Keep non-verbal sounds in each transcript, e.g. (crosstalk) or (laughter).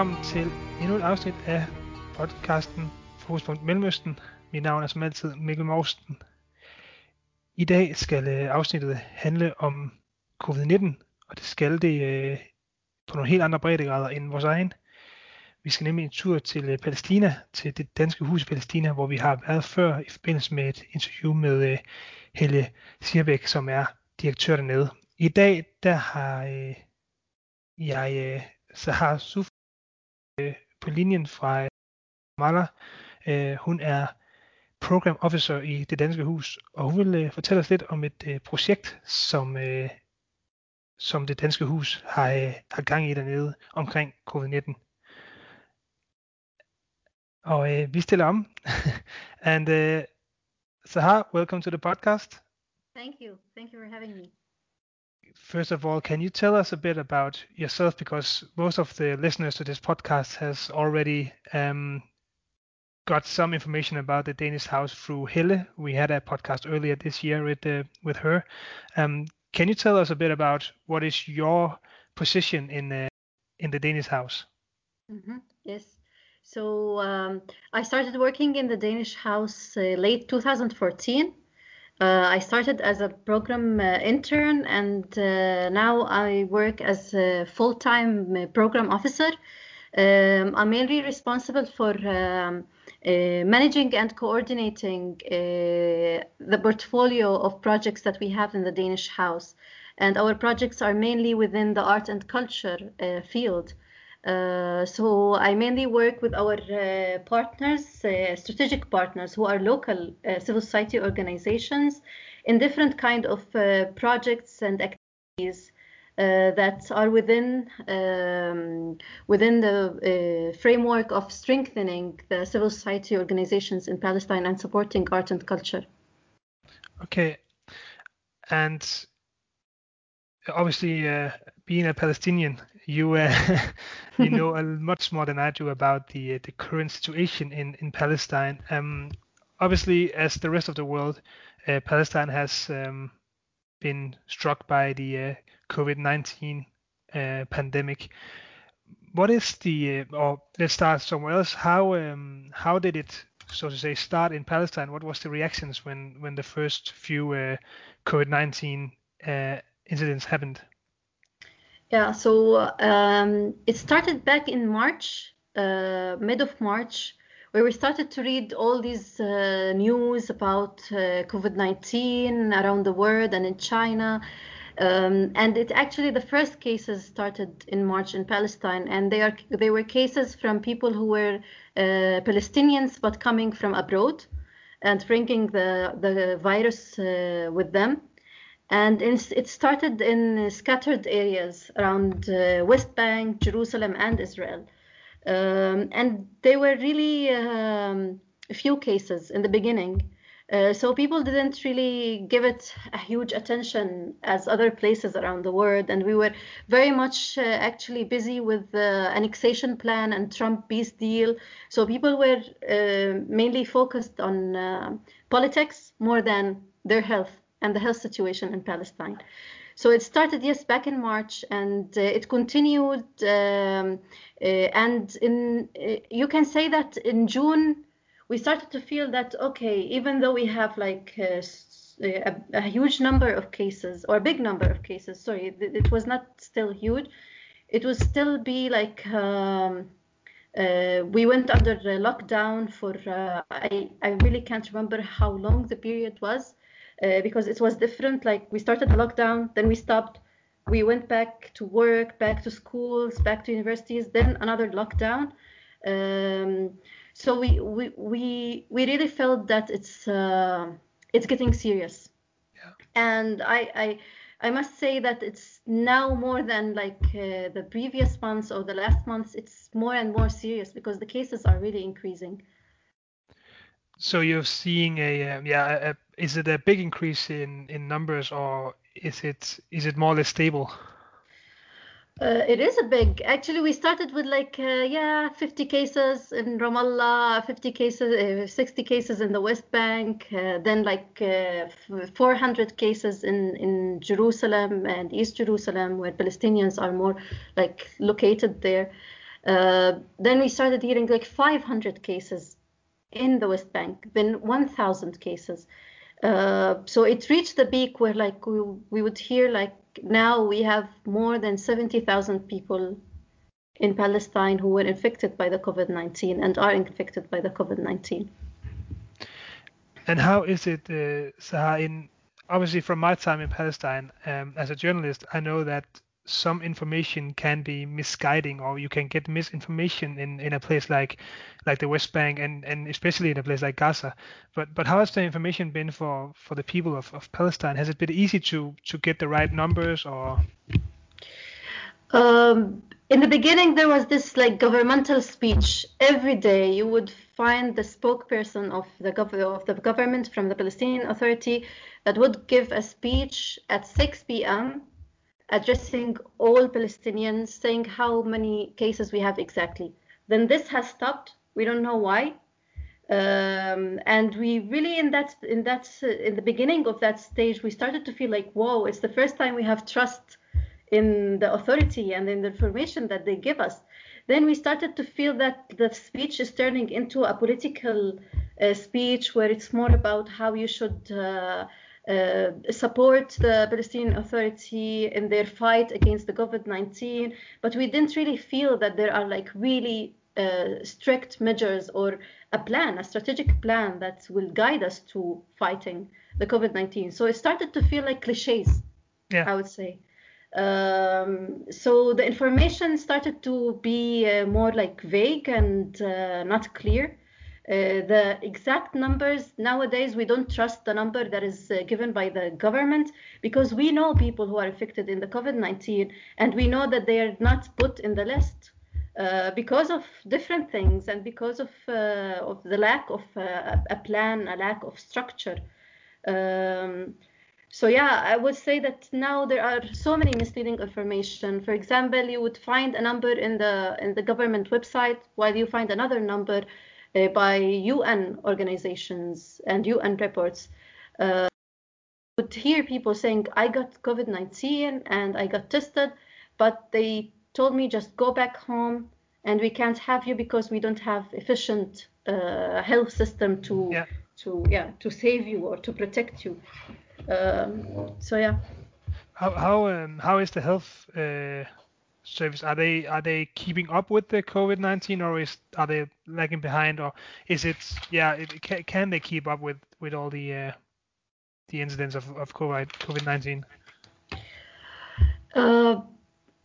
velkommen til endnu et afsnit af podcasten Fokuspunkt Mellemøsten. Mit navn er som altid Mikkel Morsten. I dag skal øh, afsnittet handle om covid-19, og det skal det øh, på nogle helt andre breddegrader end vores egen. Vi skal nemlig en tur til øh, Palæstina, til det danske hus i Palæstina, hvor vi har været før i forbindelse med et interview med Helle Sirbæk, som er direktør dernede. I dag der har jeg Sahar Suf på linjen fra øh, Mala. Øh, hun er Program Officer i det danske hus, og hun vil øh, fortælle os lidt om et øh, projekt, som, øh, som det danske hus har, øh, har gang i dernede omkring covid-19. Og øh, vi stiller om. (laughs) And øh, uh, Sahar, welcome to the podcast. Thank you. Thank you for having me. First of all, can you tell us a bit about yourself? Because most of the listeners to this podcast has already um, got some information about the Danish House through Helle. We had a podcast earlier this year with uh, with her. Um, can you tell us a bit about what is your position in uh, in the Danish House? Mm-hmm. Yes. So um, I started working in the Danish House uh, late 2014 uh, I started as a program uh, intern and uh, now I work as a full-time uh, program officer. Um, I'm mainly responsible for um, uh, managing and coordinating uh, the portfolio of projects that we have in the Danish House. And our projects are mainly within the art and culture field. Uh, so I mainly work with our uh, partners, uh, strategic partners who are local uh, civil society organizations in different kind of uh, projects and activities that are within um, within the framework of strengthening the civil society organizations in Palestine and supporting art and culture. Okay, and obviously being a Palestinian, you uh, (laughs) you (laughs) know much more than I do about the uh, the current situation in in Palestine. Um, obviously, as the rest of the world, uh, Palestine has um, been struck by the uh, COVID-19 uh, pandemic. What is the or let's start somewhere else. How um, how did it so to say start in Palestine? What was the reactions when when the first few COVID-19 incidents happened? Yeah, so um, it started back in March, uh, mid of March, where we started to read all these uh, news about uh, COVID 19 around the world and in China. Um, and it actually the first cases started in March in Palestine, and they are they were cases from people who were uh, Palestinians but coming from abroad and bringing the the virus uh, with them and it started in scattered areas around uh, West Bank, Jerusalem, and Israel. Um, and they were really um, few cases in the beginning. Uh, so people didn't really give it a huge attention as other places around the world, and we were very much uh, actually busy with the annexation plan and Trump peace deal. So people were uh, mainly focused on uh, politics more than their health and the health situation in Palestine. So it started, yes, back in March, and uh, it continued. Um, uh, and in uh, you can say that in June we started to feel that okay, even though we have like uh, uh, a, a, huge number of cases or a big number of cases, sorry, it, it was not still huge. It would still be like. Um, uh, we went under lockdown for uh, I, I really can't remember how long the period was uh, because it was different. Like we started the lockdown, then we stopped. We went back to work, back to schools, back to universities, then another lockdown. Um, so we, we we we really felt that it's uh, it's getting serious. Yeah. And I, I I must say that it's now more than like uh, the previous months or the last months. It's more and more serious because the cases are really increasing. So you're seeing a um, yeah, a, is it a big increase in in numbers or is it is it more or less stable? Uh, it is a big. Actually, we started with like uh, yeah, 50 cases in Ramallah, 50 cases, uh, 60 cases in the West Bank, uh, then like uh, 400 cases in in Jerusalem and East Jerusalem, where Palestinians are more like located there. Uh, then we started hearing like 500 cases in the West Bank, then 1,000 cases. Uh, so it reached the peak where like we, we would hear like now we have more than 70,000 people in Palestine who were infected by the COVID-19 and are infected by the COVID-19. And how is it, uh, in obviously from my time in Palestine um, as a journalist, I know that some information can be misguiding or you can get misinformation in, in a place like like the West Bank and, and especially in a place like Gaza. But but how has the information been for, for the people of, of Palestine? Has it been easy to, to get the right numbers or um, in the beginning there was this like governmental speech every day you would find the spokesperson of the gov- of the government from the Palestinian Authority that would give a speech at 6 p.m addressing all Palestinians, saying how many cases we have exactly. Then this has stopped. We don't know why. Um, and we really in that in that uh, in the beginning of that stage we started to feel like whoa it's the first time we have trust in the authority and in the information that they give us then we started to feel that the speech is turning into a political uh, speech where it's more about how you should uh, uh, support the Palestinian Authority in their fight against the COVID 19, but we didn't really feel that there are like really uh, strict measures or a plan, a strategic plan that will guide us to fighting the COVID 19. So it started to feel like cliches, yeah. I would say. Um, so the information started to be uh, more like vague and uh, not clear. Uh, the exact numbers nowadays we don't trust the number that is uh, given by the government because we know people who are affected in the covid-19 and we know that they are not put in the list uh, because of different things and because of uh, of the lack of uh, a plan a lack of structure. Um, so yeah i would say that now there are so many misleading information. For example you would find a number in the in the government website while you find another number by UN organizations and UN reports. Uh, would hear people saying, I got COVID 19 and I got tested, but they told me just go back home and we can't have you because we don't have efficient uh, health system to yeah. to yeah to save you or to protect you. Um, so yeah. How how um, how is the health uh, service are they are they keeping up with the covid-19 or is are they lagging behind or is it yeah it, can, can they keep up with with all the uh, the incidents of, of covid covid-19 uh,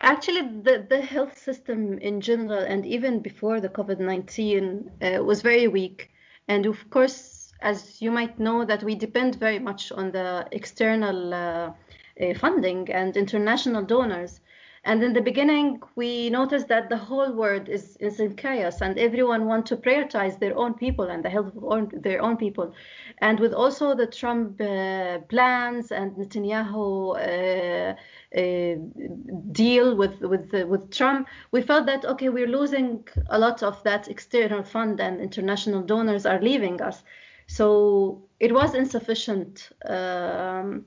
actually the, the health system in general and even before the covid-19 uh, was very weak. And of course as you might know that we depend very much on the external uh, uh, funding and international donors and in the beginning, we noticed that the whole world is, is in chaos and everyone wants to prioritize their own people and the health of own, their own people. And with also the Trump uh, plans and Netanyahu uh, uh, deal with, with, with Trump, we felt that, okay, we're losing a lot of that external fund and international donors are leaving us. So it was insufficient. Um,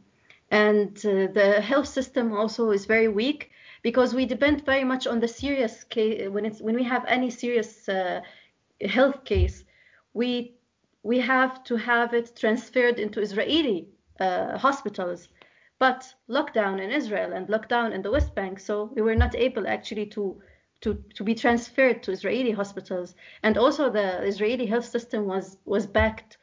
and uh, the health system also is very weak because we depend very much on the serious case when it's when we have any serious uh, health case we we have to have it transferred into Israeli uh, hospitals. But lockdown in Israel and lockdown in the West Bank so we were not able actually to to, to be transferred to Israeli hospitals. And also the Israeli health system was was backed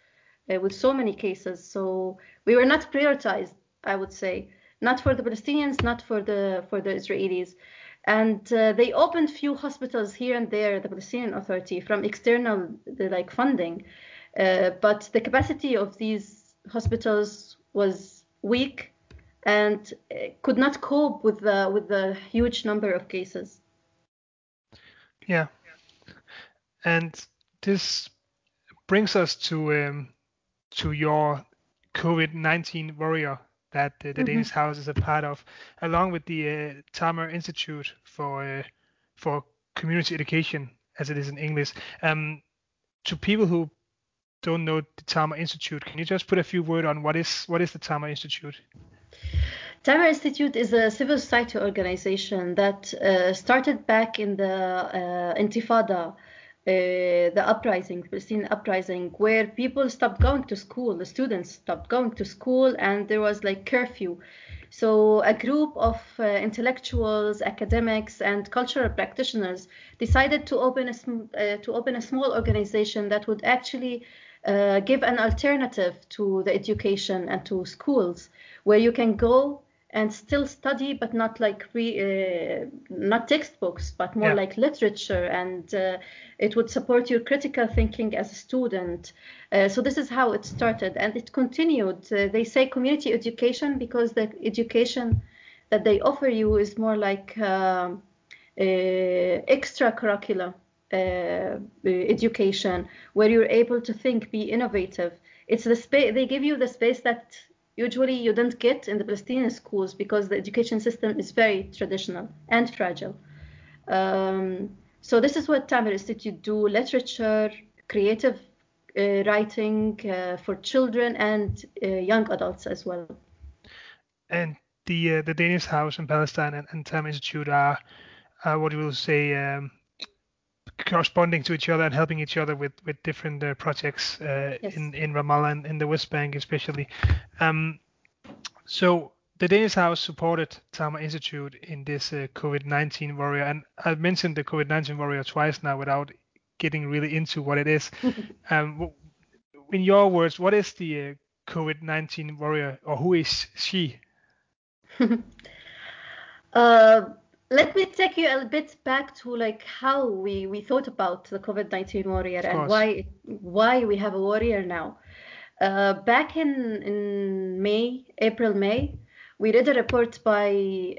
uh, with so many cases. So we were not prioritized I would say not for the Palestinians, not for the for the Israelis. And uh, they opened few hospitals here and there, the Palestinian Authority, from external like funding, uh, but the capacity of these hospitals was weak and uh, could not cope with the with the huge number of cases. Yeah, and this brings us to um, to your COVID-19 warrior that the mm-hmm. Danish House is a part of, along with the uh, Tamer Institute for uh, for Community Education, as it is in English. Um, to people who don't know the Tamer Institute, can you just put a few words on what is what is the Tamer Institute? Tamer Institute is a civil society organization that uh, started back in the uh, Intifada, uh, the uprising, Palestinian uprising, where people stopped going to school, the students stopped going to school, and there was like curfew. So a group of uh, intellectuals, academics, and cultural practitioners decided to open a uh, to open a small organization that would actually uh, give an alternative to the education and to schools, where you can go and still study, but not like re, uh, not textbooks, but more Yeah. like literature, and uh, it would support your critical thinking as a student. Uh, so this is how it started, and it continued. Uh, they say community education because the education that they offer you is more like um, uh, extracurricular uh, education, where you're able to think, be innovative. It's the space they give you the space that usually you don't get in the Palestinian schools because the education system is very traditional and fragile. Um, so this is what Tamer Institute do: literature, creative uh, writing uh, for children and uh, young adults as well. And the uh, the Danish House in Palestine and, and Institute are, are what you will say um, corresponding to each other and helping each other with with different uh, projects uh, Yes. in in Ramallah and in the West Bank especially. Um, so the Danish House supported Tamer Institute in this uh, COVID-19 warrior, and I've mentioned the COVID-19 warrior twice now without getting really into what it is. (laughs) um, in your words, what is the uh, COVID-19 warrior, or who is she? (laughs) Let me take you a bit back to like how we, we thought about the COVID-19 warrior and why why we have a warrior now. Uh, back in in May, April, May, we read a report by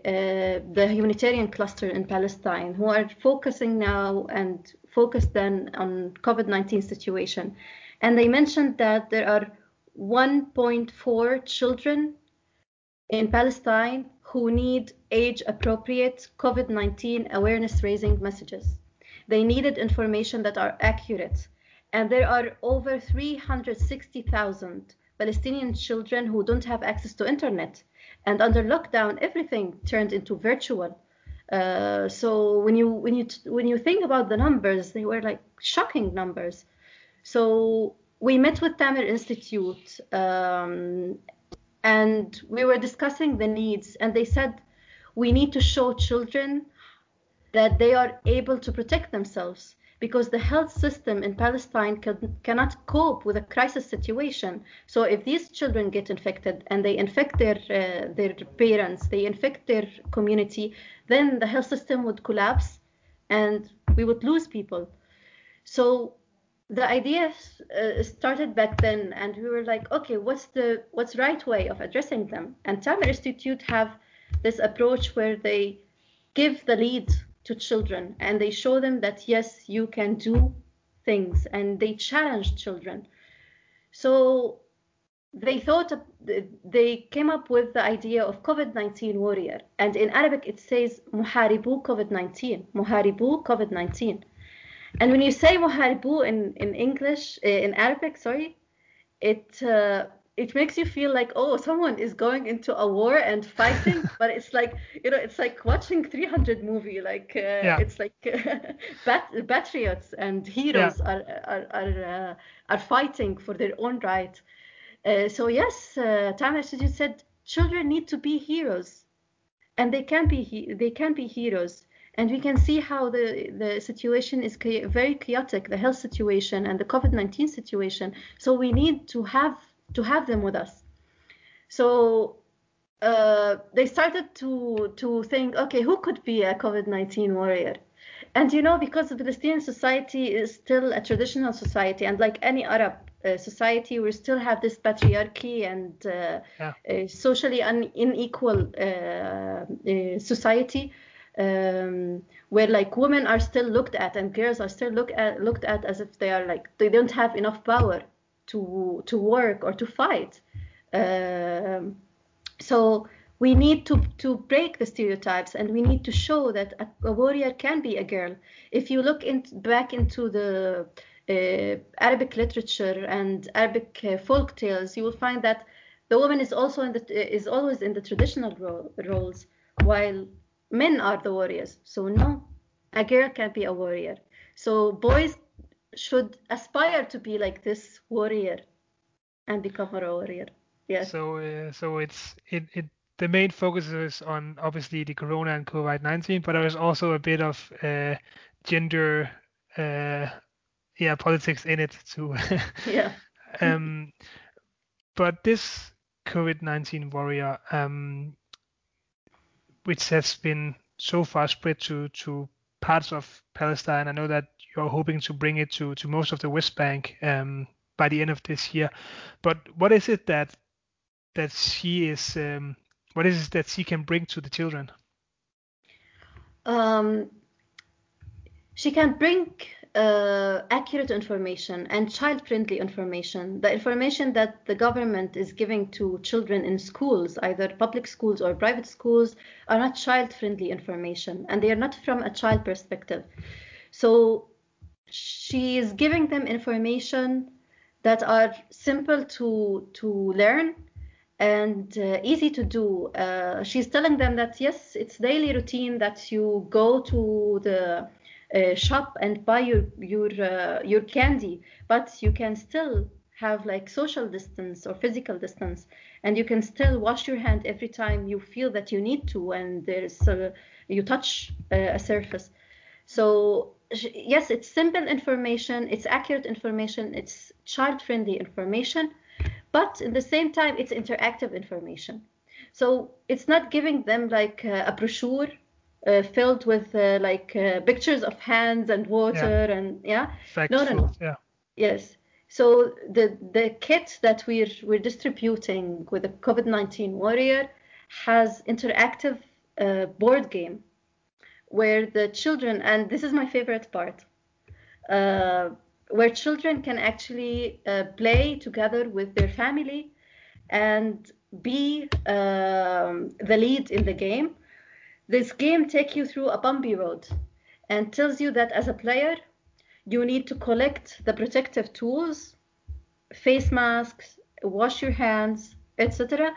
uh, the humanitarian cluster in Palestine who are focusing now and focused then on COVID-19 situation, and they mentioned that there are 1.4 children in Palestine who need age appropriate COVID 19 awareness raising messages. They needed information that are accurate. And there are over 360,000 Palestinian children who don't have access to internet. And under lockdown, everything turned into virtual. Uh, so when you when you when you think about the numbers, they were like shocking numbers. So we met with Tamer Institute um, and we were discussing the needs and they said we need to show children that they are able to protect themselves because the health system in Palestine can, cannot cope with a crisis situation. So if these children get infected and they infect their uh, their parents, they infect their community, then the health system would collapse and we would lose people. So the idea uh, started back then and we were like okay what's the what's right way of addressing them? And tamer institute have this approach where they give the lead to children and they show them that yes you can do things and they challenge children. So they thought they came up with the idea of covid-19 warrior and in arabic it says muharibu covid-19 muharibu covid-19 and when you say muharibu in, in English, uh, in Arabic, sorry, it uh, it makes you feel like oh someone is going into a war and fighting, (laughs) but it's like you know it's like watching 300 movie. Like uh, Yeah. it's like (laughs) bat- patriots and heroes are are are, uh, are fighting for their own right. Uh, so yes, uh, Tamer Institute said children need to be heroes, and they can be he- they can be heroes and we can see how the, the situation is very chaotic the health situation and the covid-19 situation. So we need to have to have them with us. So uh, they started to to think okay who could be a covid-19 warrior? And you know because the palestinian society is still a traditional society and like any arab uh, society we still have this patriarchy and uh, Yeah. socially un- unequal uh, uh, society um, where like women are still looked at and girls are still look at, looked at as if they are like they don't have enough power to to work or to fight. Um, so we need to to break the stereotypes and we need to show that a, a warrior can be a girl. If you look in, back into the uh, Arabic literature and Arabic uh, folk tales, you will find that the woman is also in the is always in the traditional role, roles, while men are the warriors. So no, a girl can be a warrior. So boys should aspire to be like this warrior and become a warrior. Yes. So uh, so it's it, it the main focus is on obviously the corona and COVID-19, but there is also a bit of uh, gender uh, yeah politics in it too. (laughs) yeah. um, but this COVID-19 warrior, um, which has been so far spread to to parts of Palestine, I know that you're hoping to bring it to to most of the West Bank um, by the end of this year. But what is it that that she is um, what is it that she can bring to the children? Um, she can bring uh, accurate information and child-friendly information. The information that the government is giving to children in schools, either public schools or private schools, are not child-friendly information, and they are not from a child perspective. So she is giving them information that are simple to to learn and uh, easy to do. Uh, she's telling them that yes, it's daily routine that you go to the shop and buy your your uh, your candy, but you can still have like social distance or physical distance, and you can still wash your hand every time you feel that you need to, and there's uh, you touch uh, a surface. So yes, it's simple information, it's accurate information, it's child-friendly information but in the same time it's interactive information so it's not giving them like uh, a brochure uh, filled with uh, like uh, pictures of hands and water yeah. and yeah no no no yeah yes so the the kit that we're we're distributing with the covid-19 warrior has interactive uh, board game where the children and this is my favorite part uh, where children can actually uh, play together with their family and be um, the lead in the game. This game takes you through a bumpy road and tells you that as a player, you need to collect the protective tools, face masks, wash your hands, etc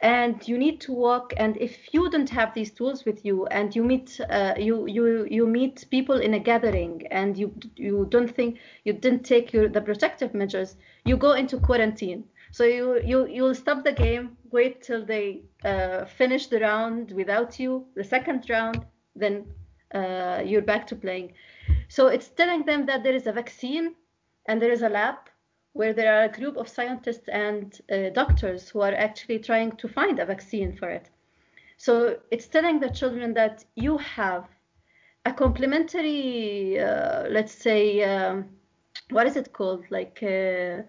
and you need to walk. And if you don't have these tools with you and you meet uh, you you you meet people in a gathering and you you don't think you didn't take your the protective measures you go into quarantine so you you you'll stop the game wait till they uh, finish the round without you the second round then uh, you're back to playing so it's telling them that there is a vaccine and there is a lab where there are a group of scientists and uh, doctors who are actually trying to find a vaccine for it. So it's telling the children that you have a complementary, uh, let's say, um, what is it called? Like, uh,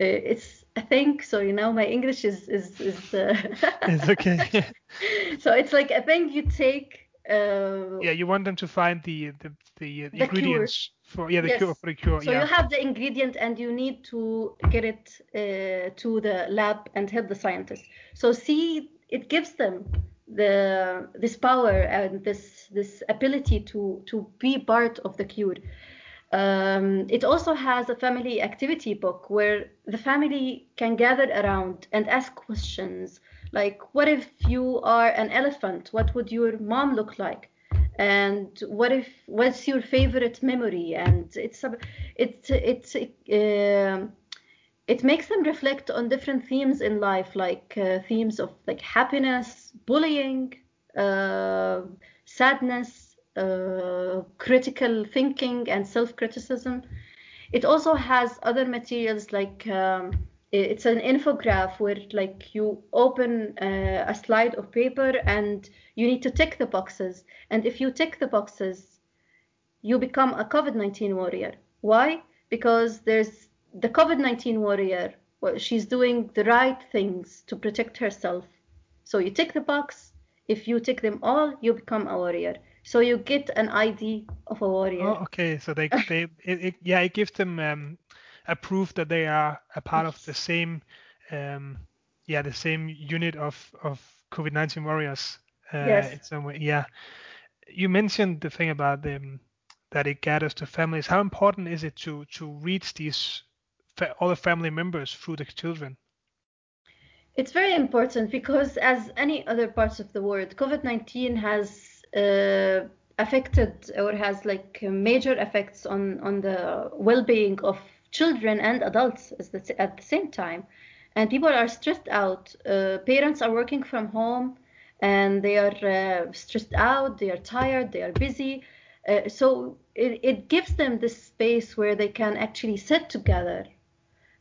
it's a thing. So you know, my English is is is. Uh, (laughs) it's okay. (laughs) so it's like a thing you take. Uh, yeah, you want them to find the the the, the ingredients. Cure for yeah the yes. cure for the cure. So yeah. you have the ingredient and you need to get it uh, to the lab and help the scientists. So see, it gives them the this power and this this ability to to be part of the cure. Um, it also has a family activity book where the family can gather around and ask questions like, what if you are an elephant? What would your mom look like? and what if what's your favorite memory and it's a, it's it's it, uh, it makes them reflect on different themes in life like uh, themes of like happiness bullying uh, sadness uh, critical thinking and self-criticism. It also has other materials like um, it's an infograph where like you open uh, a slide of paper and you need to tick the boxes. And if you tick the boxes you become a covid-19 warrior. Why? Because there's the covid-19 warrior well, she's doing the right things to protect herself. So you tick the box. If you tick them all you become a warrior so you get an id of a warrior oh okay so they (laughs) they it, it, yeah it gives them um a proof that they are a part of the same um, yeah the same unit of of COVID-19 warriors uh, yes. in some way. Yeah, you mentioned the thing about them that it gathers to families. How important is it to to reach these fa- other family members through the children? It's very important because, as any other parts of the world, COVID 19 has affected or has like major effects on, on the well being of children and adults at the same time. And people are stressed out. Uh, parents are working from home and they are uh, stressed out, they are tired, they are busy. Uh, so it, it gives them this space where they can actually sit together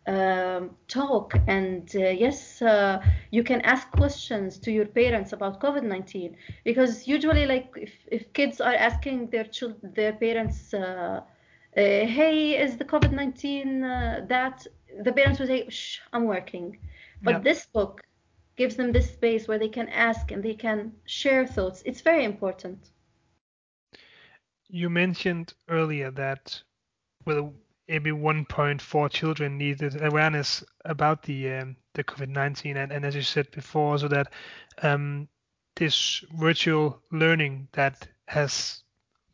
um, talk and uh, yes uh, you can ask questions to your parents about covid-19 because usually like if, if kids are asking their children their parents uh, uh, hey is the covid-19 uh, that the parents will say shh i'm working. But yep. this book gives them this space where they can ask and they can share thoughts. It's very important. You mentioned earlier that well maybe 1.4 children needed awareness about the um, the COVID-19, and, and as you said before, so that um, this virtual learning that has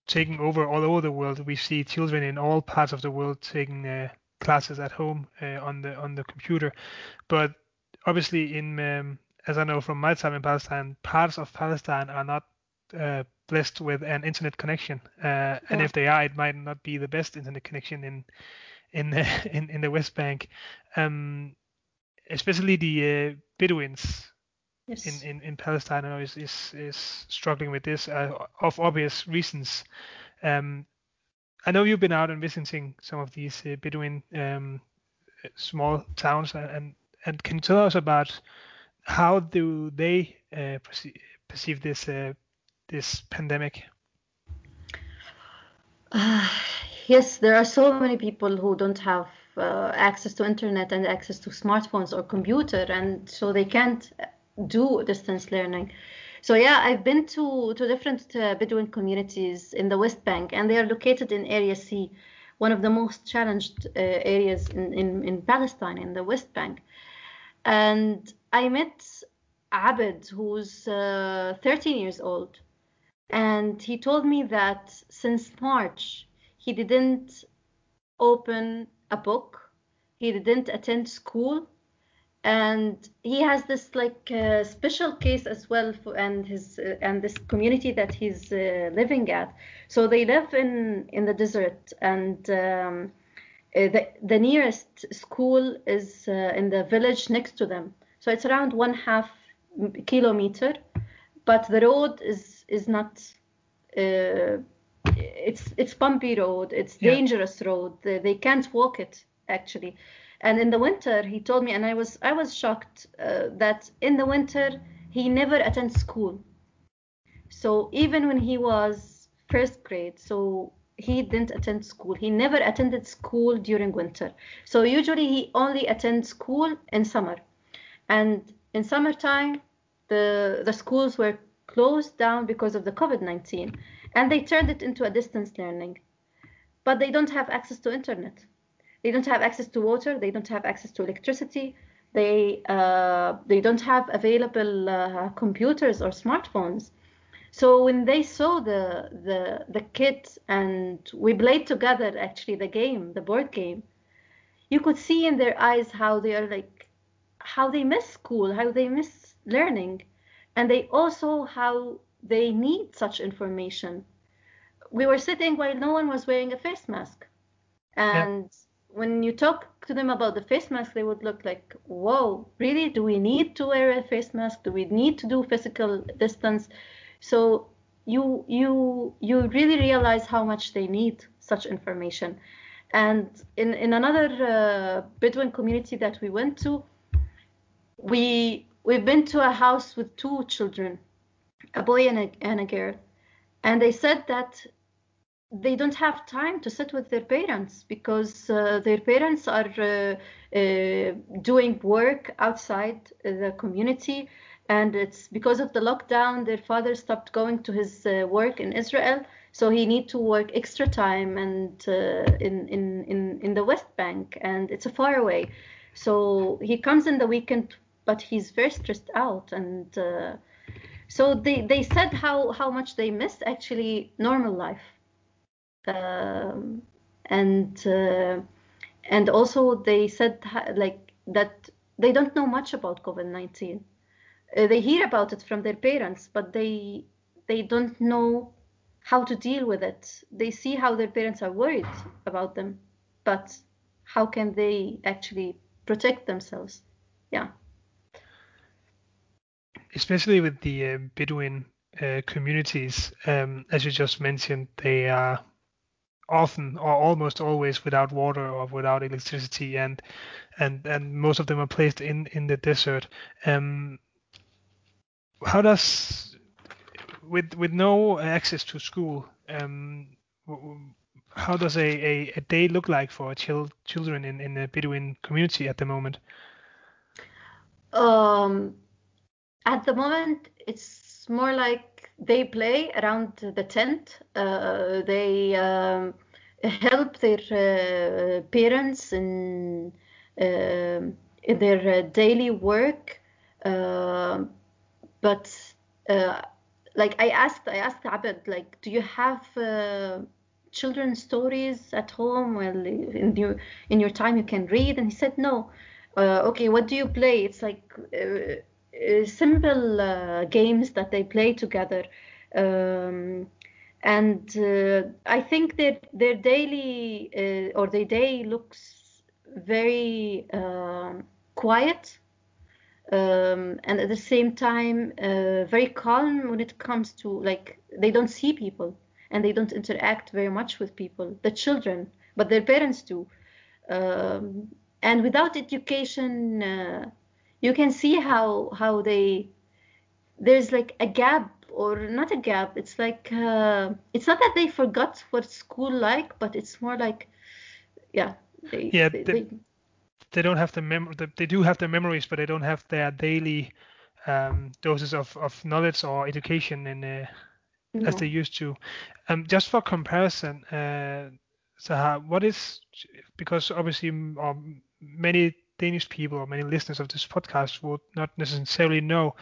taken over all over the world. We see children in all parts of the world taking uh, classes at home uh, on the on the computer, but obviously in um, as I know from my time in Palestine, parts of Palestine are not uh, blessed with an internet connection, uh, and if they are, it might not be the best internet connection in in the, (laughs) in, in the West Bank, um, especially the uh, Bedouins. Yes. In, in, in Palestine is, is, is struggling with this uh, of obvious reasons. Um, I know you've been out and visiting some of these uh, Bedouin um, small towns, and and can you tell us about how do they uh, perceive, perceive this uh, this pandemic? Uh, yes, there are so many people who don't have uh, access to internet and access to smartphones or computer, and so they can't do distance learning. So yeah, I've been to to different uh, Bedouin communities in the West Bank, and they are located in Area C, one of the most challenged uh, areas in, in in Palestine in the West Bank. And I met Abed, who's uh, 13 years old and he told me that since March, he didn't open a book, he didn't attend school, and he has this like uh, special case as well for and his uh, and this community that he's uh, living at. So they live in in the desert, and um, uh, the the nearest school is uh, in the village next to them. So it's around one half kilometer, but the road is is not uh, it's it's bumpy road. It's yeah. dangerous road. They, they, can't walk it actually. And in the winter he told me and i was i was shocked uh, that in the winter he never attends school. So even when he was first grade so he didn't attend school. He never attended school during winter. So usually he only attends school in summer. And in summertime the the schools were closed down because of the COVID-19 and they turned it into a distance learning. But they don't have access to internet. They don't have access to water. They don't have access to electricity. They uh, they don't have available uh, computers or smartphones. So when they saw the the the kit and we played together actually the game, the board game, you could see in their eyes how they are like how they miss school, how they miss learning and they also how they need such information. We were sitting while no one was wearing a face mask, and yeah. when you talk to them about the face mask, they would look like, "Whoa, really? Do we need to wear a face mask? Do we need to do physical distance?" So you you you really realize how much they need such information. And in in another uh, Bedouin community that we went to, we We've been to a house with two children, a boy and a, and a girl, and they said that they don't have time to sit with their parents because uh, their parents are uh, uh, doing work outside the community and it's because of the lockdown their father stopped going to his uh, work in israel so he need to work extra time and uh, in, in, in, in the west bank and it's a far away. So he comes in the weekend but he's very stressed out and uh, so they, they said how, how much they miss actually normal life um, and uh, and also they said like that they don't know much about COVID-19. Uh, they hear about it from their parents, but they they don't know how to deal with it. They see how their parents are worried about them, but how can they actually protect themselves? Yeah. Especially with the uh, Bedouin uh, communities, um, as you just mentioned, they are often or almost always without water or without electricity, and and and most of them are placed in in the desert. Um, how does with with no access to school, um, how does a, a, a, day look like for chil- children in, in the Bedouin community at the moment? Um, at the moment, it's more like they play around the tent. Uh, they um, help their uh, parents in, uh, in their daily work. Um, but uh, like I asked, I asked Abed, like, do you have uh, children's stories at home? Well, in your in your time you can read, and he said no. Uh, okay, what do you play? It's like uh, uh, simple uh, games that they play together. Um, and I think that their daily or their day looks very quiet um, and at the same time uh, very calm when it comes to like they don't see people and they don't interact very much with people the children but their parents do um, and without education uh, you can see how how they there's like a gap or not a gap it's like uh, it's not that they forgot what school like but it's more like yeah they, yeah they, the, they, they don't have the mem they do have their memories but they don't have their daily um, doses of, of knowledge or education in, uh, no. as they used to um, just for comparison uh, Sahar, what is because obviously um, many Danish people or many listeners of this podcast would not necessarily know.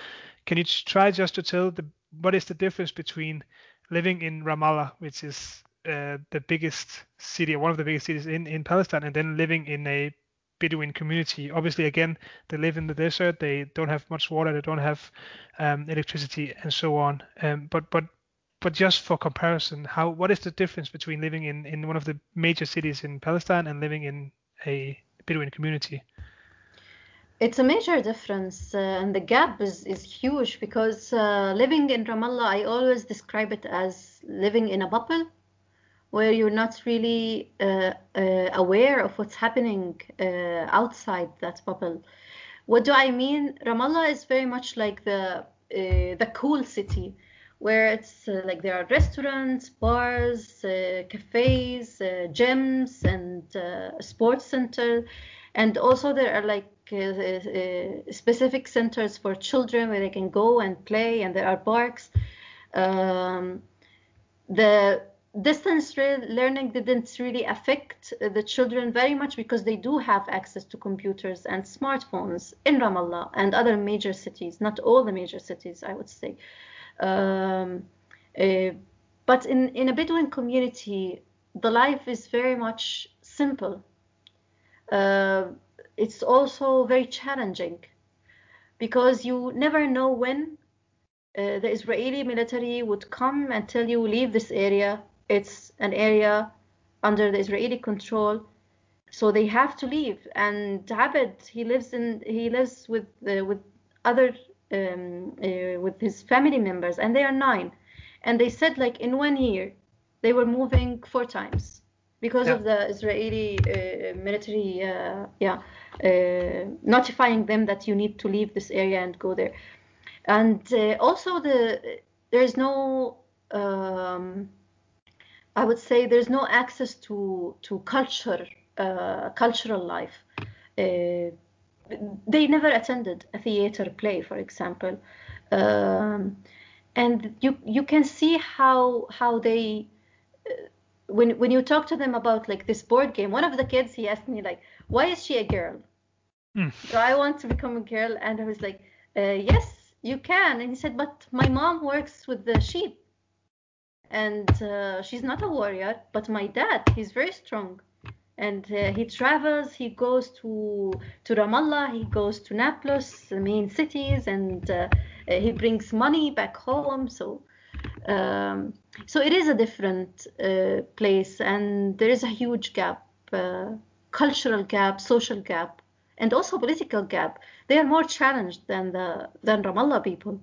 Can you try just to tell the what is the difference between living in Ramallah, which is uh, the biggest city, or one of the biggest cities in, in Palestine, and then living in a Bedouin community. Obviously, again, they live in the desert. They don't have much water. They don't have um, electricity, and so on. Um, but but but just for comparison, how what is the difference between living in in one of the major cities in Palestine and living in a Bedouin community? It's a major difference, uh, and the gap is, is huge because uh, living in Ramallah, I always describe it as living in a bubble where you're not really uh, uh aware of what's happening uh, outside that bubble. What do I mean? Ramallah is very much like the uh, the cool city, where it's like there are restaurants, bars, cafes, gyms, and sports center, and also there are like uh, uh, specific centers for children where they can go and play, and there are parks. Um, the distance learning didn't really affect the children very much because they do have access to computers and smartphones in Ramallah and other major cities, not all the major cities, I would say. Um, uh, but in, in a Bedouin community, the life is very much simple. Uh, it's also very challenging because you never know when uh, the Israeli military would come and tell you leave this area. It's an area under the Israeli control, so they have to leave. And Abed, he lives in he lives with uh, with other um, uh, with his family members, and they are nine. And they said like in one year, they were moving four times because yeah. of the Israeli uh, military, uh, yeah, uh, notifying them that you need to leave this area and go there. And uh, also the there is no, um, I would say, there's no access to to culture, uh, cultural life. Uh, they never attended a theater play, for example. Um, and you you can see how how they when when you talk to them about like this board game, one of the kids he asked me like, "Why is she a girl? Mm. Do I want to become a girl?" And I was like, uh, "Yes, you can." And he said, "But my mom works with the sheep, and uh, she's not a warrior. But my dad, he's very strong. and uh, he travels. He goes to to Ramallah. He goes to Nablus, the main cities, and uh, he brings money back home. So. Um, so it is a different uh, place, and there is a huge gap, uh, cultural gap, social gap, and also political gap. They are more challenged than the than Ramallah people.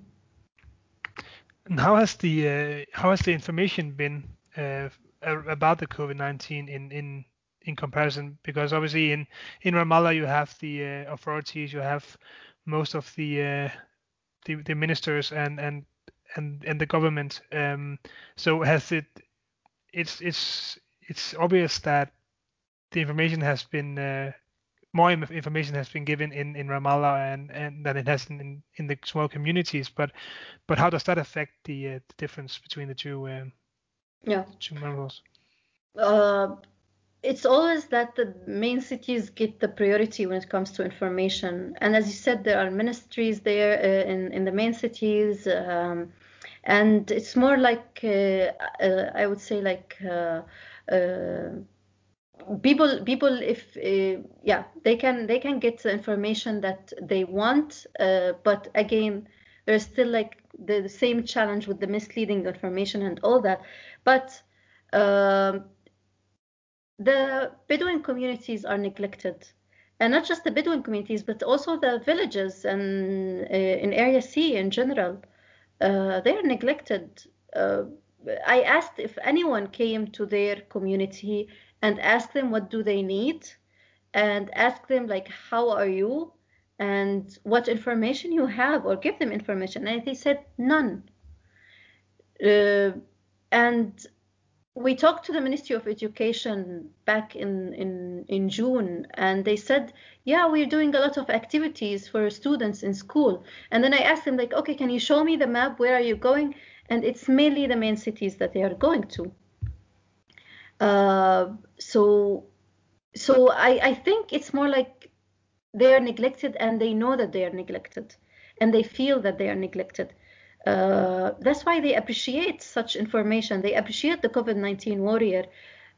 And how has the uh, how has the information been uh, about the COVID nineteen in in in comparison? Because obviously in in Ramallah you have the uh, authorities, you have most of the uh, the, the ministers and and and and the government. Um, so has it? It's it's it's obvious that the information has been uh, more information has been given in, in Ramallah and, and than it has in, in the small communities. But but how does that affect the, uh, the difference between the two um, yeah two models? Uh, it's always that the main cities get the priority when it comes to information. And as you said, there are ministries there uh, in in the main cities. Um, and it's more like uh, uh, I would say like uh, people people if uh, yeah they can they can get the information that they want uh, but again there's still like the, the, same challenge with the misleading information and all that. But uh, the bedouin communities are neglected. And not just the bedouin communities but also the villages and uh, in area c in general. uh, they are neglected. Uh, I asked if anyone came to their community and asked them what do they need and ask them like how are you and what information you have or give them information and they said none. Uh, and we talked to the ministry of education back in, in in june and they said yeah we're doing a lot of activities for students in school. And then i asked them like okay can you show me the map? Where are you going? And it's mainly the main cities that they are going to. Uh, so so I, I think it's more like they are neglected and they know that they are neglected and they feel that they are neglected. Uh, that's why they appreciate such information. They appreciate the COVID-19 warrior.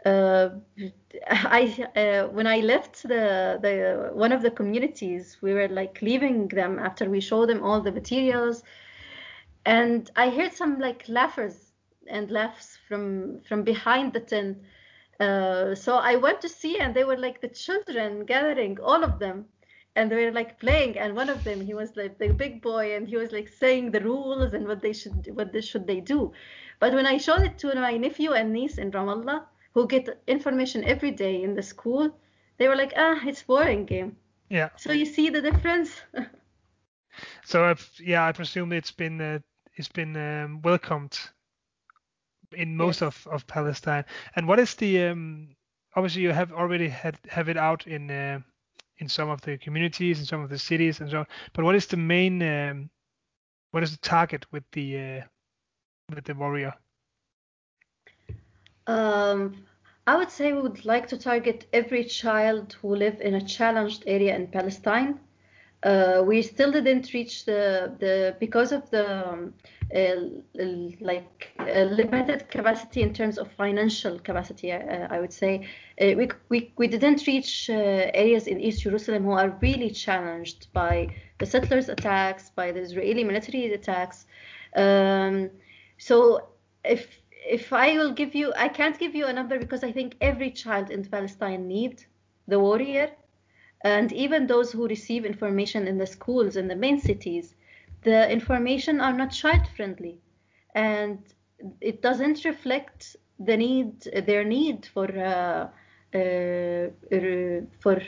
Uh, I uh, when I left the the one of the communities, we were like leaving them after we showed them all the materials, and I heard some like laughers and laughs from from behind the tent uh, so I went to see, and they were like the children gathering, all of them, and they were like playing. And one of them, he was like the big boy, and he was like saying the rules and what they should, what they should they do. But when I showed it to my nephew and niece in Ramallah, who get information every day in the school, they were like, ah, it's boring game. Yeah. So you see the difference. (laughs) so I've, yeah, I presume it's been uh, it's been um, welcomed in most yes. of, of Palestine. And what is the um, obviously you have already had have it out in uh, in some of the communities in some of the cities and so on. But what is the main um, what is the target with the uh, with the warrior? Um, I would say we would like to target every child who live in a challenged area in Palestine. Uh, we still didn't reach the the because of the um, uh, like uh, limited capacity in terms of financial capacity. Uh, I would say uh, we, we we didn't reach uh, areas in East Jerusalem who are really challenged by the settlers' attacks, by the Israeli military attacks. Um, so if if I will give you, I can't give you a number because I think every child in Palestine needs the warrior and even those who receive information in the schools in the main cities, the information are not child friendly. And it doesn't reflect the need, their need for, uh, uh, for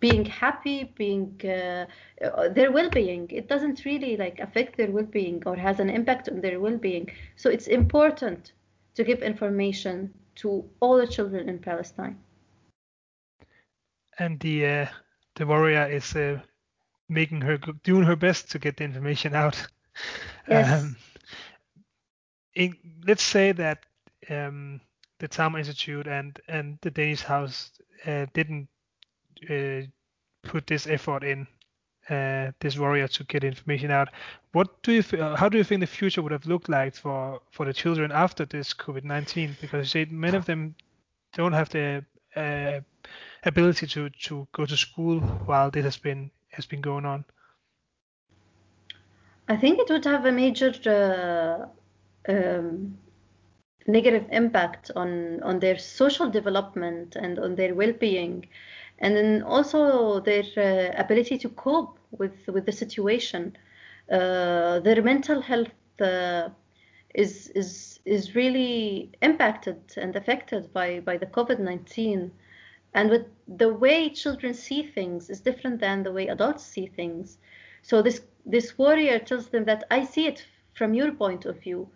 being happy, being uh, their well-being. It doesn't really like affect their well-being or has an impact on their well-being. So it's important to give information to all the children in Palestine and the uh, the warrior is uh, making her doing her best to get the information out. (laughs) Yes. Um, in, let's say that um, the Tamer Institute and and the Danish House uh, didn't uh, put this effort in uh, this warrior to get information out. What do you how do you think the future would have looked like for for the children after this COVID-19? Because you say many of them don't have the uh, ability to to go to school while this has been has been going on? I think it would have a major uh, um, negative impact on on their social development and on their well-being. And then also their uh, ability to cope with with the situation. Uh, their mental health uh, is is is really impacted and affected by by the covid-19 and with the way children see things is different than the way adults see things. So this this warrior tells them that i see it from your point of view.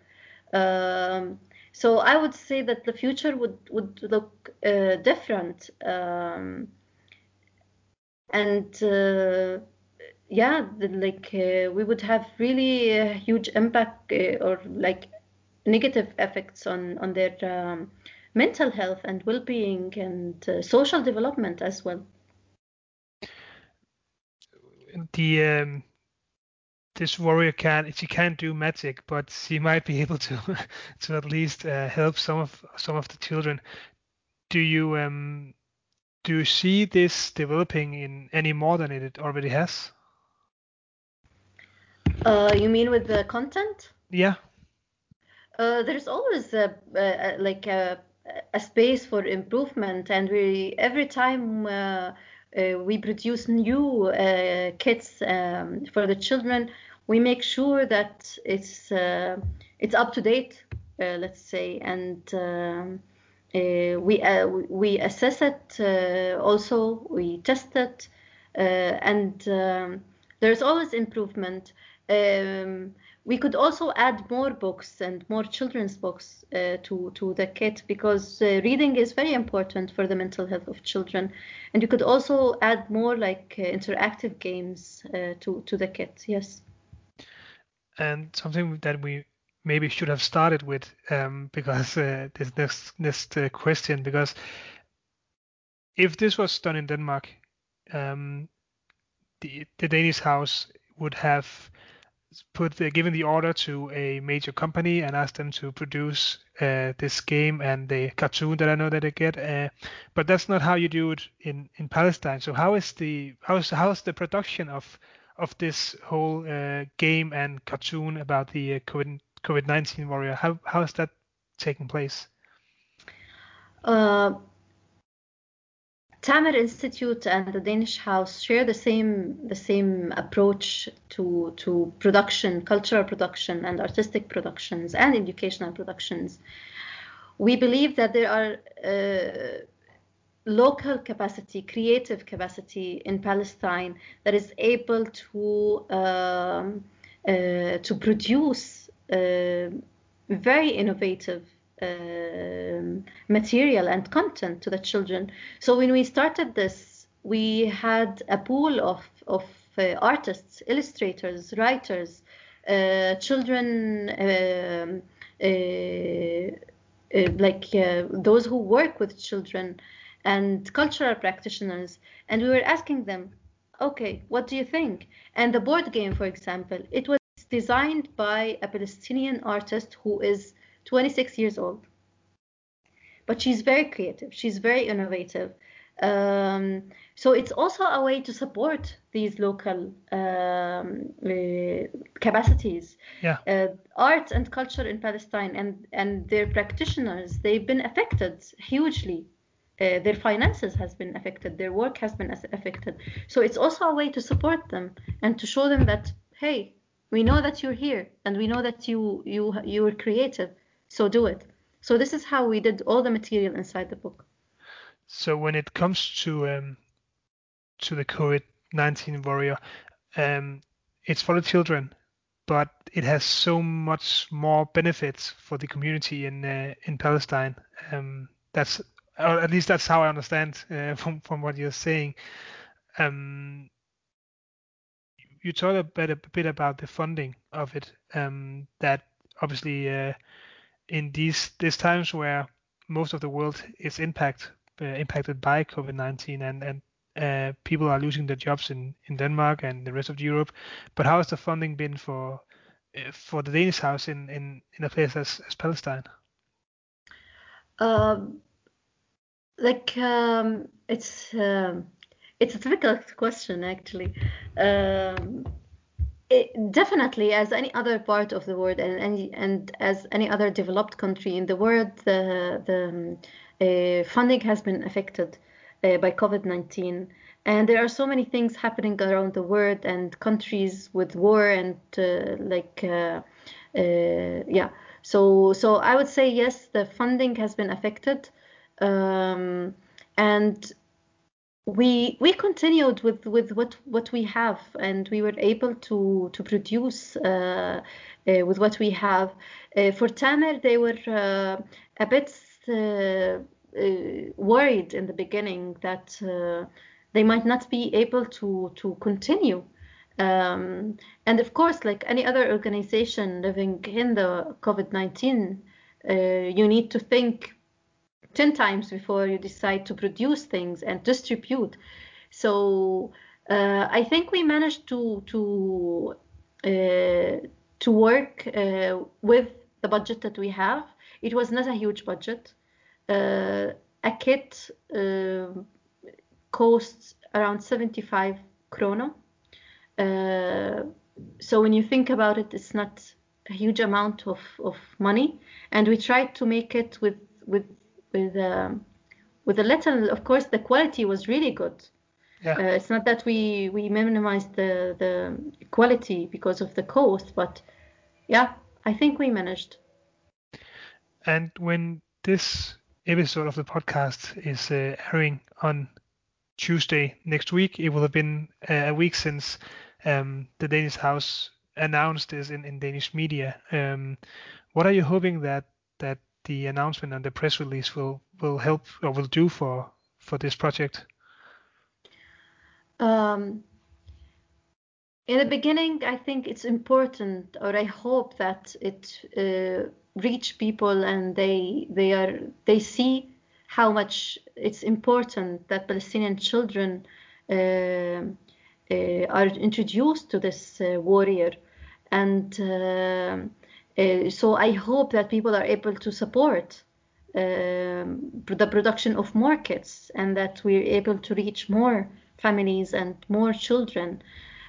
Um, so I would say that the future would would look uh, different, um, and uh, yeah, like uh, we would have really a huge impact uh, or like negative effects on on their um, mental health and well-being and uh, social development as well. The um, this warrior can she can't do magic, but she might be (laughs) able to to at least uh, help some of some of the children. Do you um do you see this developing in any more than it already has? Uh, you mean with the content? Yeah. Uh, there's always a, a, like a, a space for improvement, and we every time uh, uh, we produce new uh, kits um, for the children, we make sure that it's uh, it's up to date, uh, let's say, and um, uh, we we assess it also, we test it, and um, there's always improvement. We could also add more books and more children's books to to the kit because reading is very important for the mental health of children, and you could also add more like interactive games to to the kit. Yes and something that we maybe should have started with um, because uh, this next next uh, question because if this was done in Denmark, um, the the Danish house would have put uh, given the order to a major company and asked them to produce uh, this game and the cartoon that I know that they get. Uh, but that's not how you do it in in Palestine. So how is the how is how is the production of of this whole uh, game and cartoon about the uh, COVID COVID nineteen warrior? How how is that taking place? Tamer Institute and the Danish House share the same the same approach to to production, cultural production, and artistic productions and educational productions. We believe that there are uh, local capacity, creative capacity in Palestine that is able to um, uh, to produce uh, very innovative uh, material and content to the children. So when we started this, we had a pool of of uh, artists, illustrators, writers, uh, children. Um, uh, like those who work with children and cultural practitioners, and we were asking them, okay, what do you think? And the board game, for example, it was designed by a Palestinian artist who is 26 years old. But she's very creative, she's very innovative. Um, so it's also a way to support these local um, uh, capacities. Yeah. Uh, art and culture in Palestine and, and their practitioners, they've been affected hugely uh, their finances has been affected, their work has been affected. So it's also a way to support them and to show them that hey, we know that you're here and we know that you you you are creative, so do it. So this is how we did all the material inside the book. So when it comes to um, to the COVID-19 warrior, um, it's for the children, but it has so much more benefits for the community in uh, in Palestine. Um, that's or at least that's how I understand uh, (laughs) from from what you're saying. Um, you talked a bit, a bit about the funding of it. Um, that obviously uh, in these these times where most of the world is impact uh, impacted by COVID-19 and and uh, people are losing their jobs in, in Denmark and the rest of Europe. But how has the funding been for uh, for the Danish house in, in, in a place as, as Palestine? Um, like um, it's um, it's a difficult question actually. Um, it, definitely, as any other part of the world, and any and as any other developed country in the world, the the um, uh, funding has been affected uh, by COVID nineteen, and there are so many things happening around the world and countries with war and uh, like uh, uh, yeah. So so I would say yes, the funding has been affected, um, and we we continued with with what what we have and we were able to to produce uh, uh, with what we have. Uh, for Tamer they were uh, a bit uh, uh, worried in the beginning that they might not be able to to continue. Um, and of course like any other organization living in the COVID-19 you need to think 10 times before you decide to produce things and distribute. So uh, I think we managed to to uh, to work uh, with the budget that we have. It was not a huge budget. Uh, a kit uh, costs around 75 krona. Uh, so when you think about it, it's not a huge amount of, of money, and we tried to make it with with with um, with a little. Of course, the quality was really good. Yeah. Uh, it's not that we we minimized the the quality because of the cost, but yeah, I think we managed. And when this episode of the podcast is uh, airing on Tuesday next week, it will have been uh, a week since um, the Danish House announced this in, in Danish media. Um, what are you hoping that that the announcement and the press release will will help or will do for for this project? Um, in the beginning, I think it's important, or I hope that it uh, reach people and they they are they see how much it's important that Palestinian children uh, uh, are introduced to this uh, warrior and uh, so I hope that people are able to support um, the production of more kits and that we're able to reach more families and more children.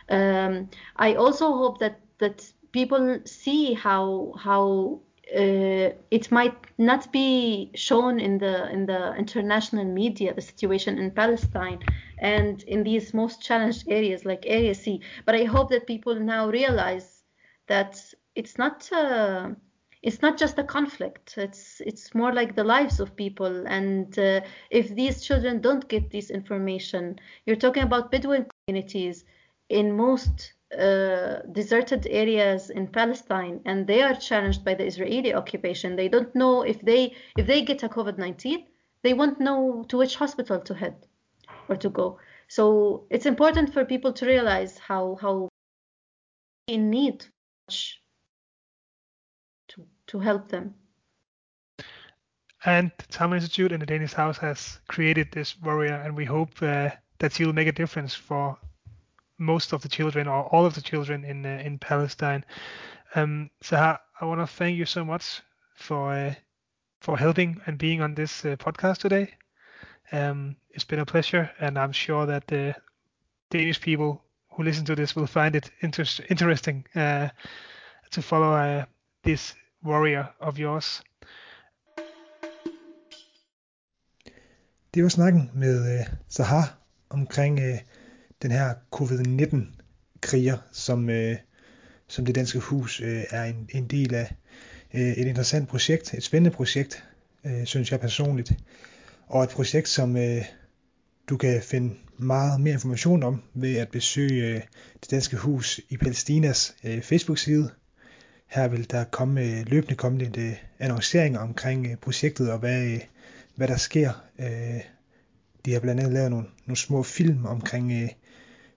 Um, I also hope that that people see how how uh, it might not be shown in the in the international media the situation in Palestine and in these most challenged areas like Area C. But I hope that people now realize that it's not uh, it's not just a conflict. It's it's more like the lives of people. And uh, if these children don't get this information you're talking about bedouin communities in most uh, deserted areas in palestine and they are challenged by the israeli occupation. They don't know if they if they get a covid-19 they won't know to which hospital to head or to go. So it's important for people to realize how how in need to help them. And the Tamer Institute and the Danish House has created this warrior, and we hope uh, that she will make a difference for most of the children or all of the children in uh, in Palestine. Um, I want to thank you so much for uh, for helping and being on this uh, podcast today. Um, it's been a pleasure, and I'm sure that the Danish people who listen to this will find it inter- interesting uh, to follow uh, this warrior of yours. Det var snakken med øh, Sahar omkring øh, den her covid-19-kriger, som, øh, som det danske hus øh, er en, en del af. Øh, et interessant projekt, et spændende projekt, øh, synes jeg personligt. Og et projekt, som øh, du kan finde meget mere information om ved at besøge øh, det danske hus i Palæstinas øh, Facebook-side. Her vil der komme øh, løbende komme lidt øh, annonceringer omkring øh, projektet og hvad, hvad der sker. De har blandt andet lavet nogle, nogle små film omkring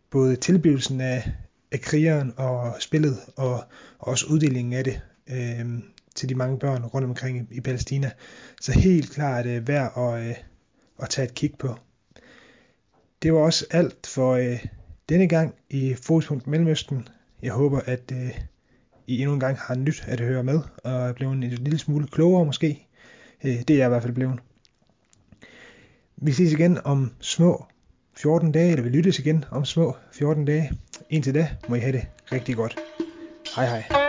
både tilblivelsen af, af krigeren og spillet, og, og også uddelingen af det øh, til de mange børn rundt omkring i Palæstina. Så helt klart det værd at, at tage et kig på. Det var også alt for øh, denne gang i Fokuspunkt Mellemøsten. Jeg håber, at øh, i endnu en gang har nyt at høre med, og er blevet en lille smule klogere måske. Øh, det er jeg i hvert fald blevet. Vi ses igen om små 14 dage, eller vi lyttes igen om små 14 dage. Indtil da må I have det rigtig godt. Hej hej.